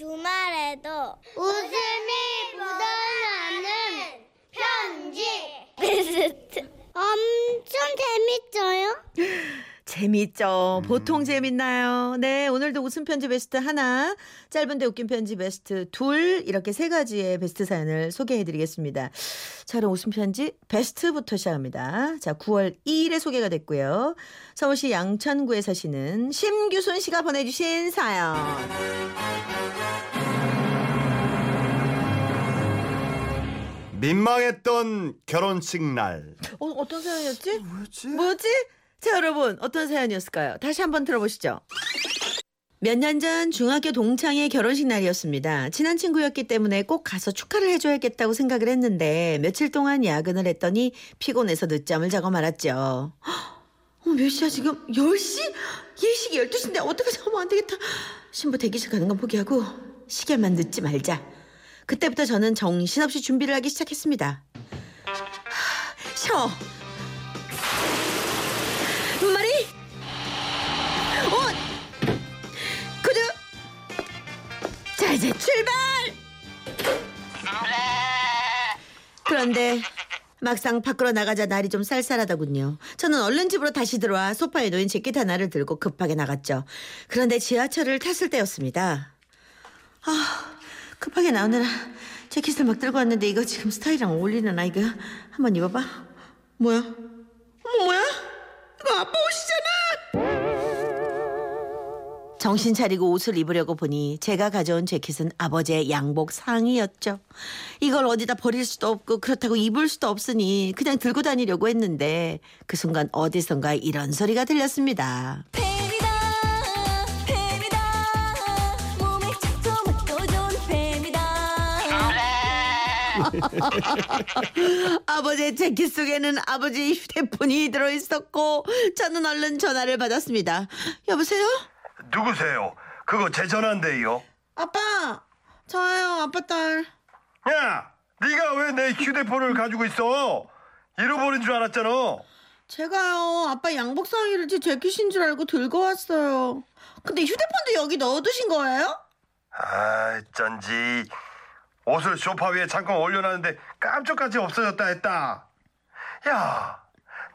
주말에도 웃음이 묻어나는 편지 베스트 엄청 재밌어요. 재밌죠. 보통 재밌나요? 네, 오늘도 웃음 편지 베스트 하나, 짧은데 웃긴 편지 베스트 둘, 이렇게 세 가지의 베스트 사연을 소개해 드리겠습니다. 자, 그럼 웃음 편지 베스트부터 시작합니다. 자, 9월 2일에 소개가 됐고요. 서울시 양천구에 사시는 심규순 씨가 보내주신 사연. 민망했던 결혼식 날. 어, 어떤 사연이었지? 뭐였지? 뭐였지? 자, 여러분, 어떤 사연이었을까요? 다시 한번 들어보시죠. 몇 년 전 중학교 동창의 결혼식 날이었습니다. 친한 친구였기 때문에 꼭 가서 축하를 해줘야겠다고 생각을 했는데 며칠 동안 야근을 했더니 피곤해서 늦잠을 자고 말았죠. 어, 몇 시야 지금? 10시? 예식이 12시인데 어떡하지? 어머 안 되겠다. 신부 대기실 가는 건 포기하고 시계만 늦지 말자. 그때부터 저는 정신없이 준비를 하기 시작했습니다. 하, 쉬어. 마리 옷 구두 자 이제 출발 그런데 막상 밖으로 나가자 날이 좀 쌀쌀하더군요. 저는 얼른 집으로 다시 들어와 소파에 놓인 재킷 하나를 들고 급하게 나갔죠. 그런데 지하철을 탔을 때였습니다. 아, 급하게 나오느라 재킷을 막 들고 왔는데 이거 지금 스타일이랑 어울리나 이거 한번 입어봐. 뭐야? 어머 뭐야? 이거 아빠 옷이잖아. 정신 차리고 옷을 입으려고 보니 제가 가져온 재킷은 아버지의 양복 상의였죠. 이걸 어디다 버릴 수도 없고 그렇다고 입을 수도 없으니 그냥 들고 다니려고 했는데 그 순간 어디선가 이런 소리가 들렸습니다. 아버지의 재킷 속에는 아버지 휴대폰이 들어있었고 저는 얼른 전화를 받았습니다. 여보세요? 누구세요? 그거 제 전화인데요. 아빠 저예요 아빠 딸. 야, 네가 왜 내 휴대폰을 가지고 있어? 잃어버린 줄 알았잖아. 제가요 아빠 양복 상의를 제 재킷인 줄 알고 들고 왔어요. 근데 휴대폰도 여기 넣어두신 거예요? 아, 쩐지 옷을 소파 위에 잠깐 올려놨는데 깜짝같이 없어졌다 했다. 야,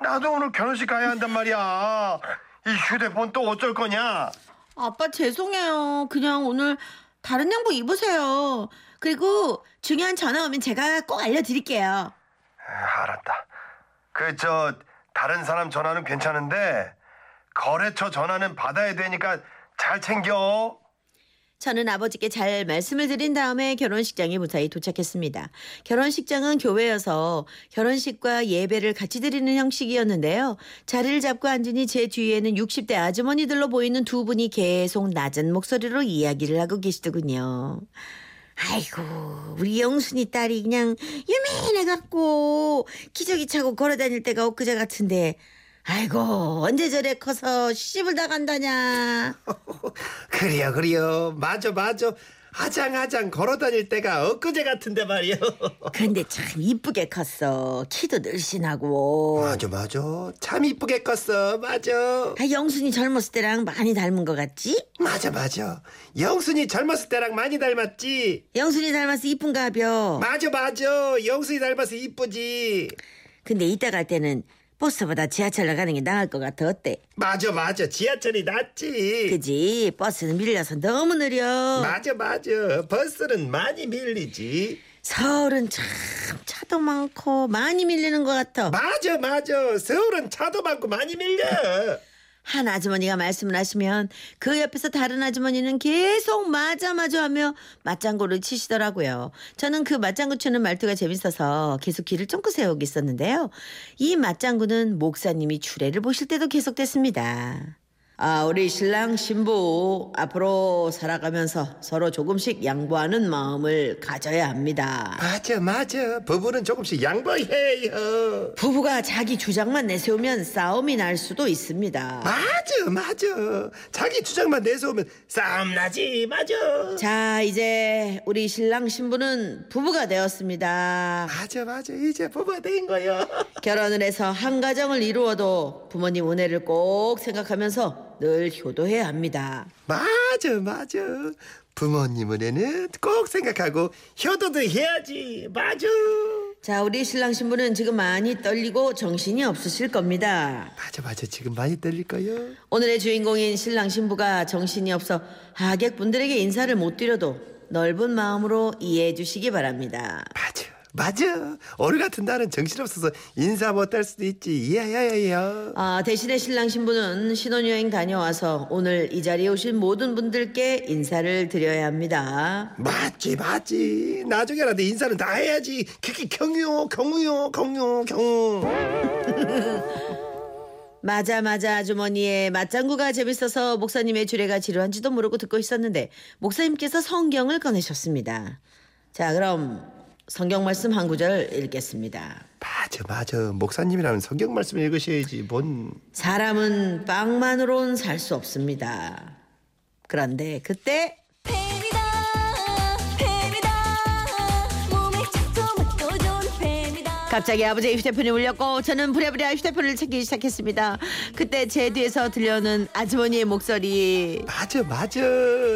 나도 오늘 결혼식 가야 한단 말이야. 이 휴대폰 또 어쩔 거냐? 아빠 죄송해요. 그냥 오늘 다른 양복 입으세요. 그리고 중요한 전화 오면 제가 꼭 알려드릴게요. 아, 알았다. 그 저 다른 사람 전화는 괜찮은데 거래처 전화는 받아야 되니까 잘 챙겨. 저는 아버지께 잘 말씀을 드린 다음에 결혼식장에 무사히 도착했습니다. 결혼식장은 교회여서 결혼식과 예배를 같이 드리는 형식이었는데요. 자리를 잡고 앉으니 제 뒤에는 60대 아주머니들로 보이는 두 분이 계속 낮은 목소리로 이야기를 하고 계시더군요. 아이고 우리 영순이 딸이 그냥 유민해갖고 기저귀 차고 걸어다닐 때가 엊그제 같은데 아이고 언제 저래 커서 시집을 다 간다냐? 그래요 그래요. 맞아 맞아 아장아장 걸어다닐 때가 엊그제 같은데 말이요. 근데 참 이쁘게 컸어. 키도 늘씬하고. 맞아 맞아 참 이쁘게 컸어. 맞아 아, 영순이 젊었을 때랑 많이 닮은 것 같지? 맞아 맞아 영순이 젊었을 때랑 많이 닮았지? 영순이 닮아서 이쁜가 벼? 맞아 맞아 영순이 닮아서 이쁘지. 근데 이따 갈 때는 버스보다 지하철로 가는 게 나을 것 같아. 어때? 맞아 맞아. 지하철이 낫지. 그지? 버스는 밀려서 너무 느려. 맞아 맞아. 버스는 많이 밀리지. 서울은 참 차도 많고 많이 밀리는 것 같아. 맞아 맞아. 서울은 차도 많고 많이 밀려 한 아주머니가 말씀을 하시면 그 옆에서 다른 아주머니는 계속 맞아 맞아 하며 맞장구를 치시더라고요. 저는 그 맞장구 치는 말투가 재밌어서 계속 귀를 쫑긋 세우고 있었는데요. 이 맞장구는 목사님이 주례를 보실 때도 계속됐습니다. 아, 우리 신랑 신부 앞으로 살아가면서 서로 조금씩 양보하는 마음을 가져야 합니다. 맞아 맞아 부부는 조금씩 양보해요 부부가 자기 주장만 내세우면 싸움이 날 수도 있습니다. 맞아 맞아 자기 주장만 내세우면 싸움 나지 맞아 자, 이제 우리 신랑 신부는 부부가 되었습니다. 맞아 맞아 이제 부부가 된 거야 결혼을 해서 한 가정을 이루어도 부모님 은혜를 꼭 생각하면서 늘 효도해야 합니다. 맞아 맞아 부모님은에는 꼭 생각하고 효도도 해야지. 맞아. 자, 우리 신랑 신부는 지금 많이 떨리고 정신이 없으실 겁니다. 맞아 맞아 지금 많이 떨릴 거요. 오늘의 주인공인 신랑 신부가 정신이 없어 하객분들에게 인사를 못 드려도 넓은 마음으로 이해해 주시기 바랍니다. 맞아 맞아. 오늘 같은 날은 정신 없어서 인사 못할 수도 있지. 야야야야. 아, 대신에 신랑 신부는 신혼여행 다녀와서 오늘 이 자리에 오신 모든 분들께 인사를 드려야 합니다. 맞지 맞지. 나중에라도 인사는 다 해야지. 그게 경유 경유요 경유 경유. 맞아 맞아 아주머니의 맞장구가 재밌어서 목사님의 주례가 지루한지도 모르고 듣고 있었는데 목사님께서 성경을 꺼내셨습니다. 자 그럼 성경 말씀 한 구절 읽겠습니다. 맞아 맞아. 목사님이라면 성경 말씀 읽으셔야지. 뭔 사람은 빵만으론 살 수 없습니다. 그런데 그때 갑자기 아버지의 휴대폰이 울렸고 저는 부랴부랴 휴대폰을 찾기 시작했습니다. 그때 제 뒤에서 들려오는 아주머니의 목소리 맞아 맞아.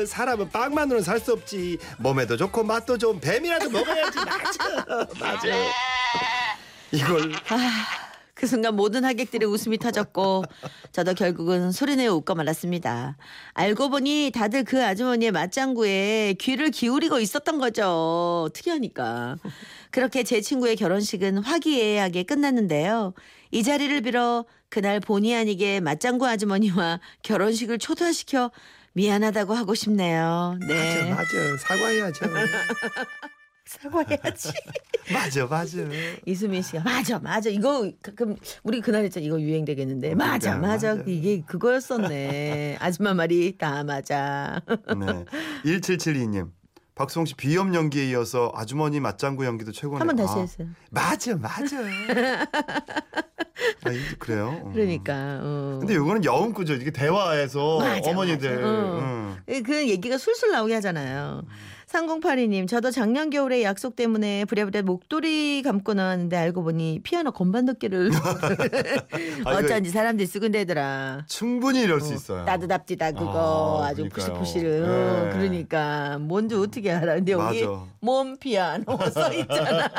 사람은 빵만으로는 살 수 없지. 몸에도 좋고 맛도 좋은 뱀이라도 먹어야지. 맞아 맞아. 이걸 그 순간 모든 하객들의 웃음이 터졌고 저도 결국은 소리내어 웃고 말았습니다. 알고 보니 다들 그 아주머니의 맞장구에 귀를 기울이고 있었던 거죠. 특이하니까. 그렇게 제 친구의 결혼식은 화기애애하게 끝났는데요. 이 자리를 빌어 그날 본의 아니게 맞장구 아주머니와 결혼식을 초대시켜 미안하다고 하고 싶네요. 맞아 네. 맞아 사과해야죠. 사과해야지. 맞아 맞아. 이수민 씨가 맞아 맞아 이거 가끔 우리 그날 했잖아 이거 유행되겠는데 맞아 그러니까, 맞아 맞아. 이게 그거였었네 아줌마 말이 다 맞아 네. 1772님. 박수홍 씨 비염 연기에 이어서 아주머니 맞장구 연기도 최고네요. 한번 다시 아, 했어요 맞아 맞아. 아, 이게 그래요? 음. 그러니까 어. 근데 이거는 여운꾸죠. 이게 대화에서 맞아, 어머니들. 맞아. 어. 음. 예, 그 얘기가 술술 나오게 하잖아요 3082님 저도 작년 겨울에 약속 때문에 부랴부랴 목도리 감고 나왔는데 알고 보니 피아노 건반 덮개를 아, 어쩐지 사람들이 쓰근 대더라 충분히 이럴 수 있어요. 따뜻합디다 그거 아, 아, 주. 푸실푸실은 네. 그러니까 뭔지 어떻게 알아 근데 여기 맞아. 몸 피아노 써 있잖아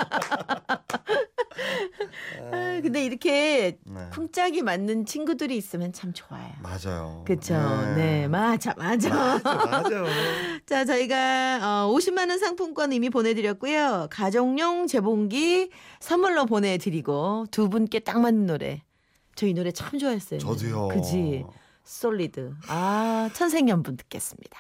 아, 근데 이렇게 네. 쿵짝이 맞는 친구들이 있으면 참 좋아요. 맞아요. 그쵸? 네, 맞아 맞아. 맞아. 자 저희가 어, 50만 원 상품권 이미 보내드렸고요. 가족용 재봉기 선물로 보내드리고 두 분께 딱 맞는 노래. 저 이 노래 참 좋아했어요 저도요. 그지? 솔리드. 아 천생연분 듣겠습니다